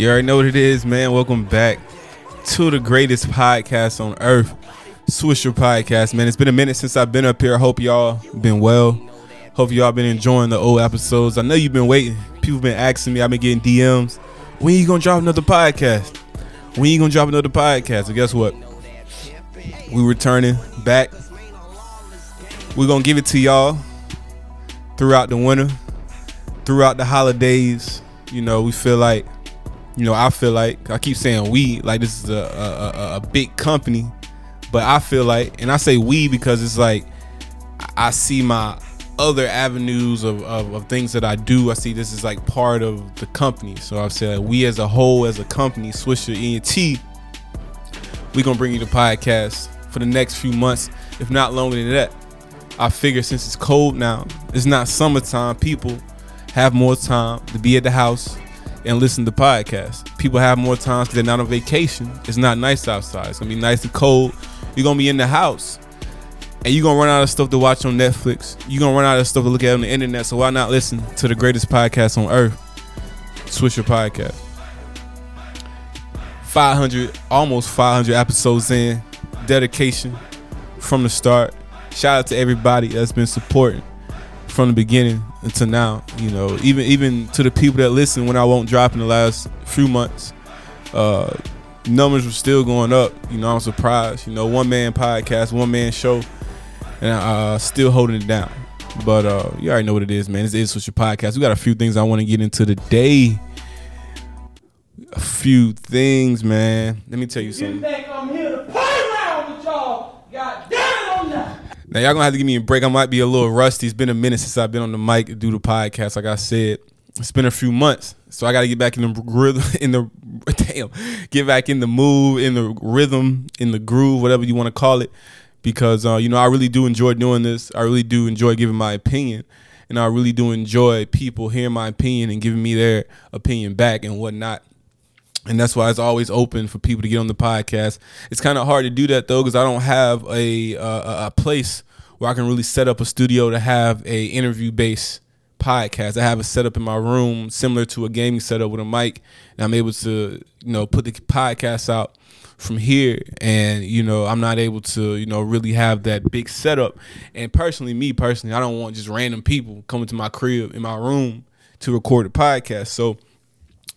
You already know what it is, man. Welcome back to the greatest podcast on earth, Swisher Podcast, man. It's been a minute since I've been up here. I hope y'all been well. Hope y'all been enjoying the old episodes. I know you've been waiting. People been asking me. I've been getting DMs. When you gonna drop another podcast? When you gonna drop another podcast? And guess what? We returning back. We're gonna give it to y'all throughout the winter, throughout the holidays. You know, we feel like you know, I feel like I keep saying we like this is a a, a, a big company, but I feel like, and I say we because it's like I see my other avenues of, of, of things that I do. I see this is like part of the company. So I say like we as a whole, as a company, Swisher ENT, we gonna bring you the podcast for the next few months, if not longer than that. I figure since it's cold now, it's not summertime, people have more time to be at the house and listen to podcasts. People have more times because they're not on vacation. It's not nice outside. It's gonna be nice and cold. You're gonna be in the house. And you're gonna run out of stuff to watch on Netflix. You're gonna run out of stuff to look at on the internet. So why not listen to the greatest podcast on earth? Swisher Podcast. 500, almost 500 episodes in. Dedication from the start. Shout out to everybody that's been supporting from the beginning until now. You know, even even to the people that listen when I won't drop in the last few months, uh, numbers were still going up. You know, I'm surprised. You know, one man podcast, one man show, and uh, still holding it down. But uh, you already know what it is, man. This is Swisher Podcast. We got a few things I want to get into today. A few things, man. Let me tell You something. think I'm here to play around with y'all? God damn it, I'm not. Now y'all gonna have to give me a break. I might be a little rusty. It's been a minute since I've been on the mic to do the podcast. Like I said, it's been a few months, so I got to get back in the rhythm, in the damn, get back in the move, in the rhythm, in the groove, whatever you want to call it. Because uh, you know, I really do enjoy doing this. I really do enjoy giving my opinion, and I really do enjoy people hearing my opinion and giving me their opinion back and whatnot and that's why it's always open for people to get on the podcast. It's kind of hard to do that though because I don't have a, uh, a place where I can really set up a studio to have a interview based podcast. I have it set up in my room similar to a gaming setup with a mic, and I'm able to you know put the podcast out from here and you know i'm not able to you know really have that big setup and personally me personally i don't want just random people coming to my crib in my room to record a podcast so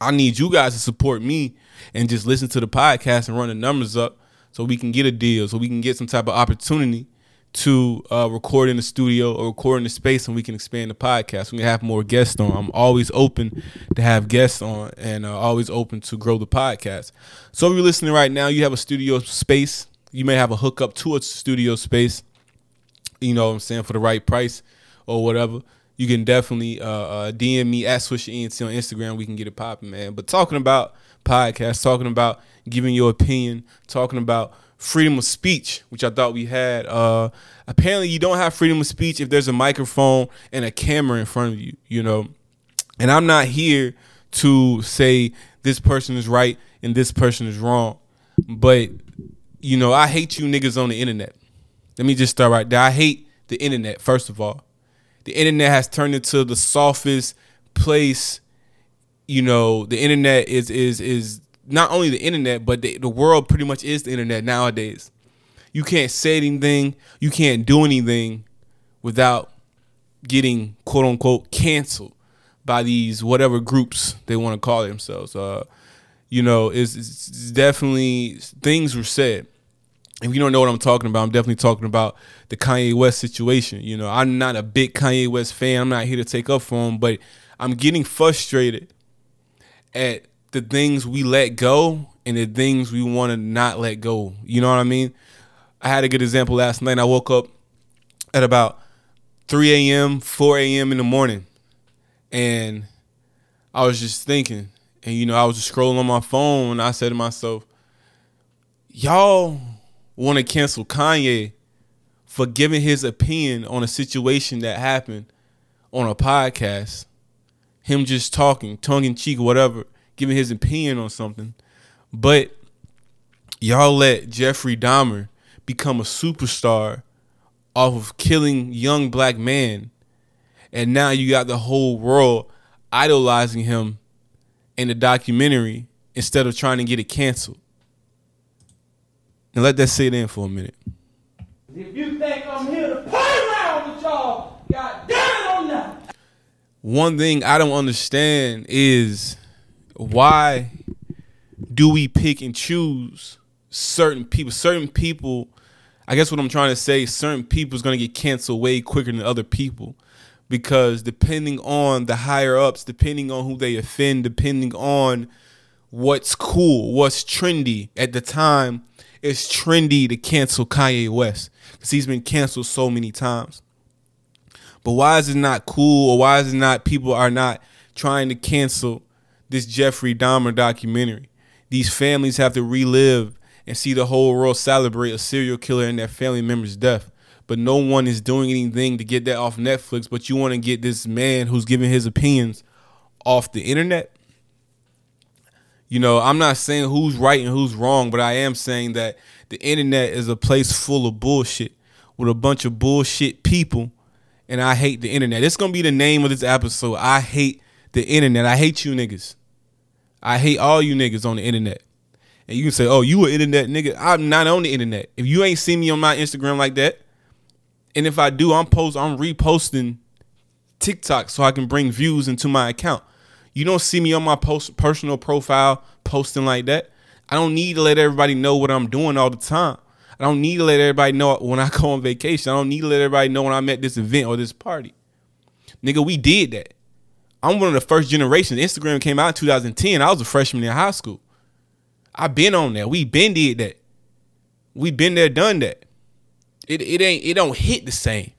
I need you guys to support me and just listen to the podcast and run the numbers up so we can get a deal, so we can get some type of opportunity to uh, record in the studio or record in the space and we can expand the podcast. We can have more guests on. I'm always open to have guests on and uh, always open to grow the podcast. So if you're listening right now, you have a studio space. You may have a hookup to a studio space you know what I'm saying, for the right price or whatever, you can definitely uh, uh, DM me at Swisher ENT on Instagram. We can get it popping, man. But talking about podcasts, talking about giving your opinion, talking about freedom of speech, which I thought we had. Uh, apparently, you don't have freedom of speech if there's a microphone and a camera in front of you, you know. And I'm not here to say this person is right and this person is wrong. But, you know, I hate you niggas on the internet. Let me just start right there. I hate the internet, first of all. The internet has turned into the softest place. You know, the internet is is is not only the internet, but the, the world pretty much is the internet nowadays. You can't say anything, you can't do anything without getting quote unquote canceled by these whatever groups they want to call themselves. Uh, you know, it's, it's definitely things were said. If you don't know what I'm talking about, I'm definitely talking about the Kanye West situation. You know, I'm not a big Kanye West fan. I'm not here to take up for him, but I'm getting frustrated at the things we let go and the things we want to not let go. You know what I mean? I had a good example last night. I woke up at about 3 a.m., 4 a.m. in the morning. And I was just thinking, and you know, I was just scrolling on my phone and I said to myself, y'all want to cancel Kanye for giving his opinion on a situation that happened on a podcast. Him just talking, tongue in cheek, whatever, giving his opinion on something. But y'all let Jeffrey Dahmer become a superstar off of killing young black men. And now you got the whole world idolizing him in the documentary instead of trying to get it canceled. And let that sit in for a minute. If you think I'm here to play around with y'all, god damn it, I'm not. One thing I don't understand is why do we pick and choose certain people? Certain people, I guess what I'm trying to say, certain people is going to get canceled way quicker than other people because depending on the higher ups, depending on who they offend, depending on what's cool, what's trendy at the time, it's trendy to cancel Kanye West because he's been canceled so many times. But why is it not cool, or why is it not people are not trying to cancel this Jeffrey Dahmer documentary? These families have to relive and see the whole world celebrate a serial killer and their family member's death. But no one is doing anything to get that off Netflix. But you want to get this man who's giving his opinions off the internet? You know, I'm not saying who's right and who's wrong, but I am saying that the internet is a place full of bullshit with a bunch of bullshit people. And I hate the internet. It's to be the name of this episode. I hate the internet. I hate you niggas. I hate all you niggas on the internet. And you can say, oh, you an internet nigga. I'm not on the internet. If you ain't seen me on my Instagram like that, and if I do, I'm post I'm reposting TikTok so I can bring views into my account. You don't see me on my post personal profile posting like that. I don't need to let everybody know what I'm doing all the time. I don't need to let everybody know when I go on vacation. I don't need to let everybody know when I'm at this event or this party. Nigga, we did that. I'm one of the first generations. Instagram came out in 2010. I was a freshman in high school. I've been on that. We been did that. We been there, done that. It it ain't it don't hit the same.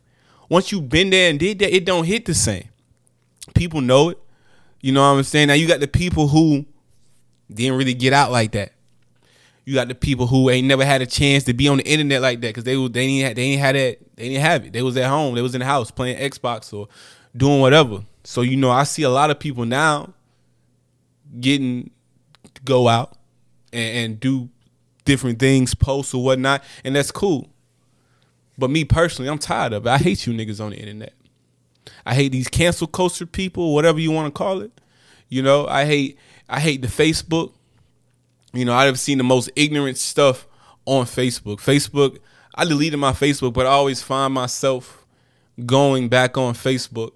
Once you been there and did that, it don't hit the same. People know it. You know what I'm saying? Now you got the people who didn't really get out like that. You got the people who ain't never had a chance to be on the internet like that because they they didn't they ain't had that they didn't have it. They was at home. They was in the house playing Xbox or doing whatever. So you know, I see a lot of people now getting to go out and, and do different things, posts or whatnot, and that's cool. But me personally, I'm tired of it. I hate you niggas on the internet. I hate these cancel culture people, whatever you want to call it. You know, I hate I hate the Facebook. You know, I've seen the most ignorant stuff on Facebook. Facebook, I deleted my Facebook, but I always find myself going back on Facebook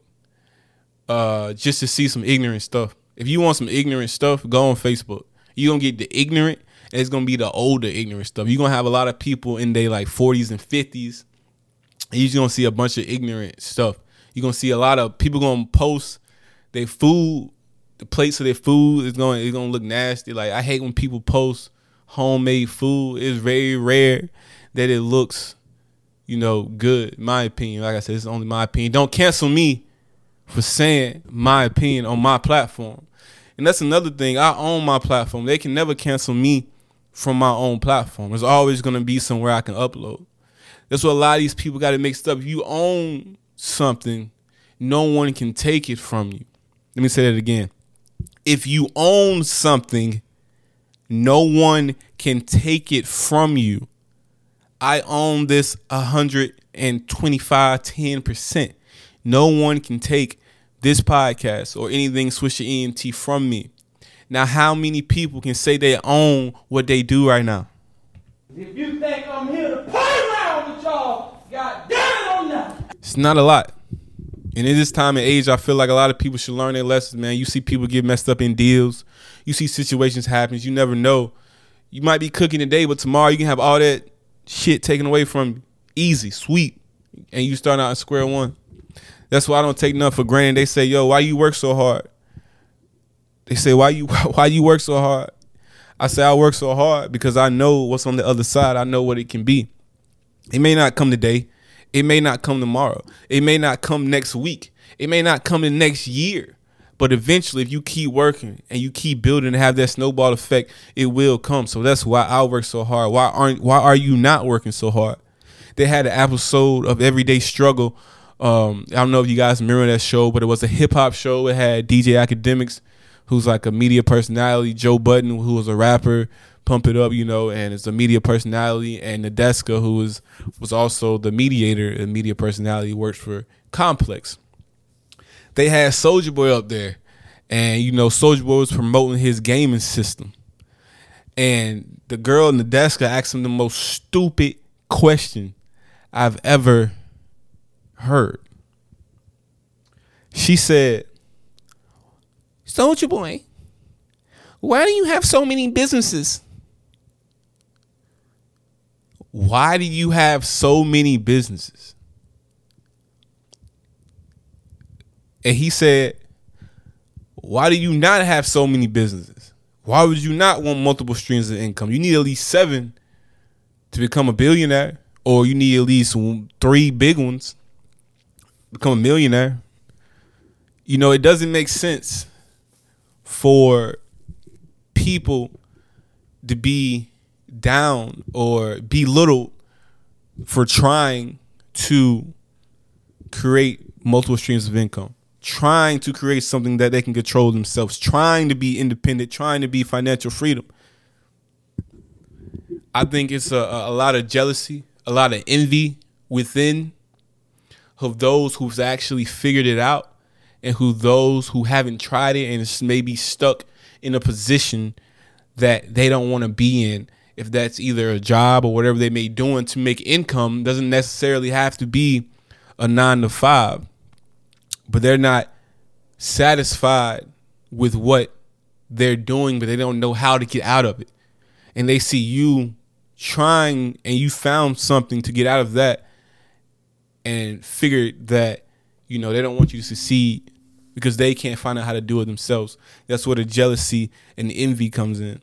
uh, just to see some ignorant stuff. If you want some ignorant stuff, go on Facebook. You're gonna get the ignorant, and it's gonna be the older ignorant stuff. You're gonna have a lot of people in their like 40s and 50s. And you're just gonna see a bunch of ignorant stuff. You're gonna see a lot of people gonna post their food, the plates of their food is going it's gonna look nasty. Like I hate when people post homemade food. It's very rare that it looks, you know, good. My opinion. Like I said, it's only my opinion. Don't cancel me for saying my opinion on my platform. And that's another thing. I own my platform. They can never cancel me from my own platform. There's always to be somewhere I can upload. That's what a lot of these people got it mixed up. You own something, no one can take it from you. Let me say that again. If you own something, no one can take it from you. I own this 125 10%. No one can take this podcast or anything Swisher ENT from me. Now, how many people can say they own what they do right now? If you think I'm here to play around with y'all, god damn it, I'm not. It's not a lot. And in this time and age, I feel like a lot of people should learn their lessons, man. You see people get messed up in deals. You see situations happen. You never know. You might be cooking today, but tomorrow you can have all that shit taken away from. Easy, sweet. And you start out at square one. That's why I don't take nothing for granted. They say, "Yo, why you work so hard?" They say, "Why you why you work so hard?" I say, "I work so hard because I know what's on the other side. I know what it can be. It may not come today. It may not come tomorrow. It may not come next week. It may not come in next year. But eventually, if you keep working and you keep building and have that snowball effect, it will come. So that's why I work so hard. Why aren't why are you not working so hard? They had an episode of Everyday Struggle. Um, I don't know if you guys remember that show, but it was a hip hop show. It had DJ Akademiks, who's like a media personality, Joe Budden, who was a rapper, Pump It Up, you know, and it's a media personality, and Nadeska, who was was also the mediator and media personality, works for Complex they had Soulja Boy up there, and you know Soulja Boy was promoting his gaming system, and the girl in the desk asked him the most stupid question I've ever heard. She said, "Soulja Boy, why do you have so many businesses?" Why do you have so many businesses? and he said, "Why do you not have so many businesses? Why would you not want multiple streams of income? You need at least seven to become a billionaire, or you need at least three big ones to become a millionaire. You know, it doesn't make sense for people to be down or belittled for trying to create multiple streams of income trying to create something that they can control themselves, trying to be independent, trying to be financial freedom. I think it's a, a lot of jealousy, a lot of envy within of those who've actually figured it out and who those who haven't tried it and is maybe stuck in a position that they don't want to be in if that's either a job or whatever they may be doing to make income doesn't necessarily have to be a nine to five but they're not satisfied with what they're doing, but they don't know how to get out of it. And they see you trying and you found something to get out of that and figured that, you know, they don't want you to succeed because they can't find out how to do it themselves. That's where the jealousy and the envy comes in.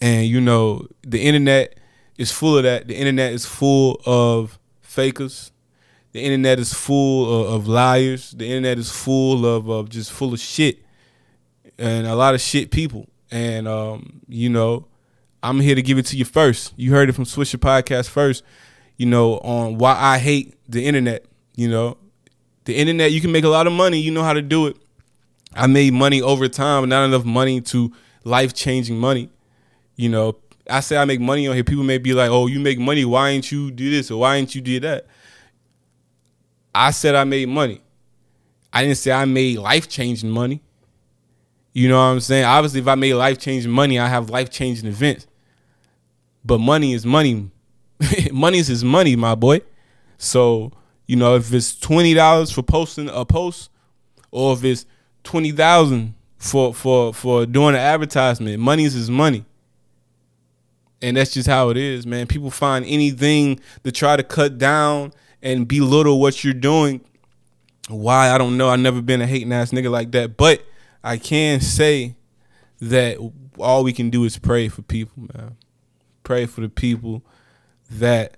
And you know, the internet is full of that. The internet is full of fakers the internet is full of, of liars. The internet is full of, of just full of shit and a lot of shit people. And um, you know, I'm here to give it to you first. You heard it from Swisher Podcast first. You know, on why I hate the internet. You know, the internet you can make a lot of money. You know how to do it. I made money over time, not enough money to life changing money. You know, I say I make money on here. People may be like, "Oh, you make money. Why ain't you do this or why ain't you do that?" I said I made money. I didn't say I made life changing money. You know what I'm saying? Obviously, if I made life changing money, I have life changing events. But money is money. money is his money, my boy. So, you know, if it's twenty dollars for posting a post, or if it's twenty thousand for for for doing an advertisement, money is his money. And that's just how it is, man. People find anything to try to cut down and belittle what you're doing. Why I don't know. I've never been a hating ass nigga like that, but I can say that all we can do is pray for people, man. Pray for the people that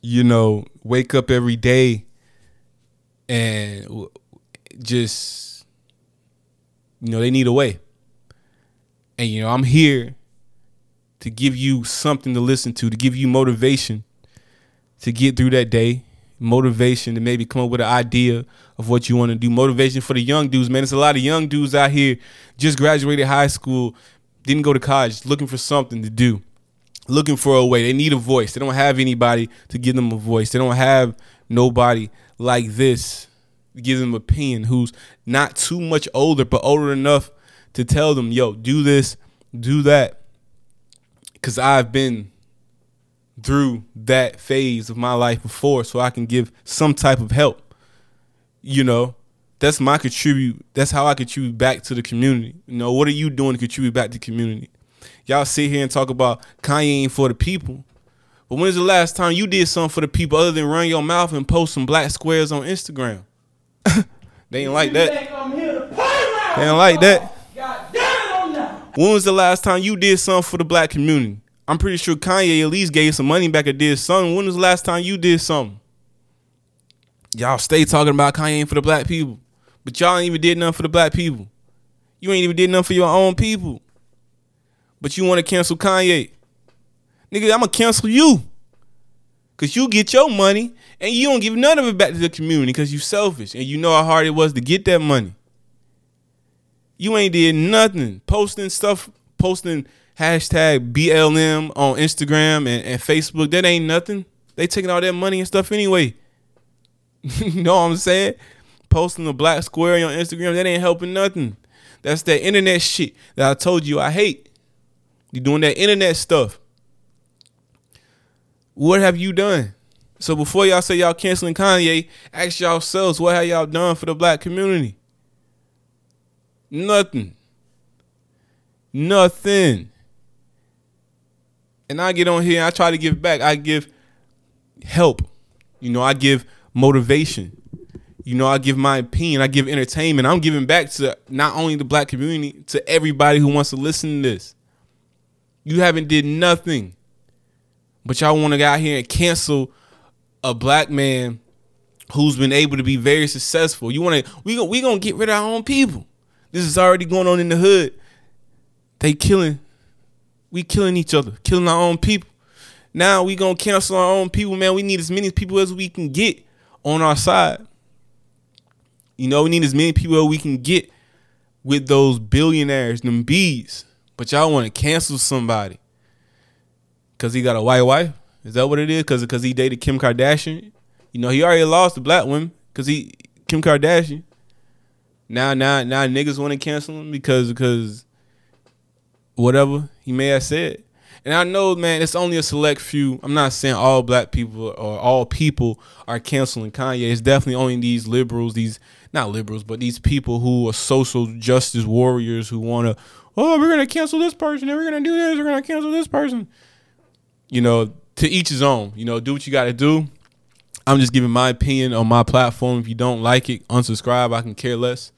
you know wake up every day and just you know they need a way. And you know I'm here to give you something to listen to, to give you motivation to get through that day, motivation to maybe come up with an idea of what you want to do, motivation for the young dudes, man. There's a lot of young dudes out here just graduated high school, didn't go to college, looking for something to do, looking for a way. They need a voice. They don't have anybody to give them a voice. They don't have nobody like this to give them opinion who's not too much older, but older enough to tell them, yo, do this, do that. Cause I've been through that phase of my life before so I can give some type of help. You know, that's my contribute. That's how I contribute back to the community. You know, what are you doing to contribute back to the community? Y'all sit here and talk about Kanye ain't for the people. But when's the last time you did something for the people other than run your mouth and post some black squares on Instagram? they ain't like that. They ain't like that. When was the last time you did something for the black community? I'm pretty sure Kanye at least gave some money back or did something. When was the last time you did something? Y'all stay talking about Kanye for the black people, but y'all ain't even did nothing for the black people. You ain't even did nothing for your own people. But you want to cancel Kanye. Nigga, I'ma cancel you. Cause you get your money and you don't give none of it back to the community because you selfish and you know how hard it was to get that money. You ain't did nothing. Posting stuff, posting hashtag BLM on Instagram and, and Facebook, that ain't nothing. They taking all that money and stuff anyway. you know what I'm saying? Posting a black square on Instagram, that ain't helping nothing. That's that internet shit that I told you I hate. You doing that internet stuff. What have you done? So before y'all say y'all canceling Kanye, ask yourselves what have y'all done for the black community? Nothing. Nothing. And I get on here I try to give back. I give help. You know, I give motivation. You know, I give my opinion. I give entertainment. I'm giving back to not only the black community, to everybody who wants to listen to this. You haven't did nothing. But y'all want to get out here and cancel a black man who's been able to be very successful. You want to we we going to get rid of our own people. This is already going on in the hood. They killing we killing each other, killing our own people. Now we to cancel our own people, man. We need as many people as we can get on our side. You know, we need as many people as we can get with those billionaires, them bees. But y'all want to cancel somebody. Cause he got a white wife? Is that what it is? Cause cause he dated Kim Kardashian? You know, he already lost the black women because he Kim Kardashian. Now now now niggas want to cancel him because because whatever he may have said. And I know, man, it's only a select few. I'm not saying all black people or all people are canceling Kanye. It's definitely only these liberals, these not liberals, but these people who are social justice warriors who want to, oh, we're gonna cancel this person and we're gonna do this, we're gonna cancel this person you know, to each his own. You know, do what you got to do. I'm just giving my opinion on my platform. If you don't like it, unsubscribe. I can care less.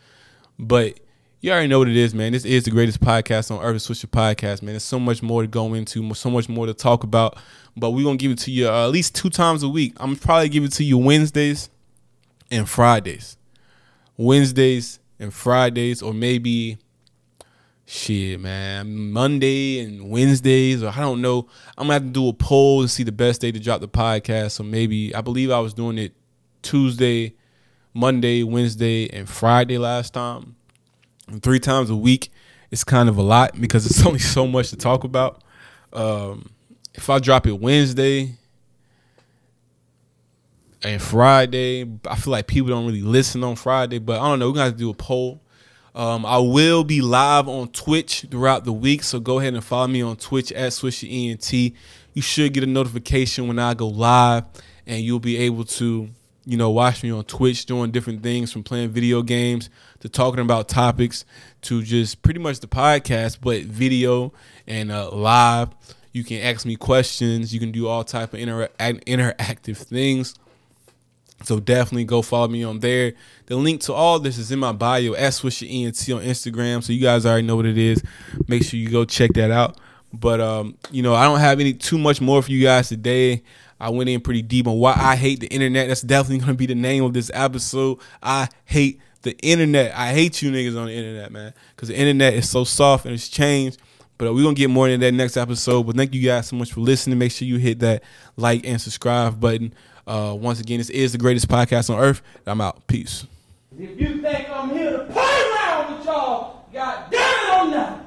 But you already know what it is, man. This is the greatest podcast on earth, Swisher Podcast, man. There's so much more to go into, so much more to talk about. But we're gonna give it to you uh, at least two times a week. I'm probably give it to you Wednesdays and Fridays. Wednesdays and Fridays, or maybe shit, man, Monday and Wednesdays, or I don't know. I'm gonna have to do a poll to see the best day to drop the podcast. So maybe I believe I was doing it Tuesday, Monday, Wednesday, and Friday last time. And three times a week. It's kind of a lot because it's only so much to talk about. Um, if I drop it Wednesday and Friday, I feel like people don't really listen on Friday, but I don't know. We're have to do a poll um, I will be live on Twitch throughout the week, so go ahead and follow me on Twitch at SwisherENT. You should get a notification when I go live, and you'll be able to, you know, watch me on Twitch doing different things from playing video games to talking about topics to just pretty much the podcast, but video and uh, live. You can ask me questions. You can do all type of inter- interactive things. So definitely go follow me on there. The link to all this is in my bio at Swisher ENT on Instagram. So you guys already know what it is. Make sure you go check that out. But um, you know, I don't have any too much more for you guys today. I went in pretty deep on why I hate the internet. That's definitely gonna be the name of this episode. I hate the internet. I hate you niggas on the internet, man. Cause the internet is so soft and it's changed. But we're gonna get more into that next episode. But thank you guys so much for listening. Make sure you hit that like and subscribe button. Uh, once again, this is the greatest podcast on earth. I'm out. Peace. If you think I'm here to play around with y'all, goddamn.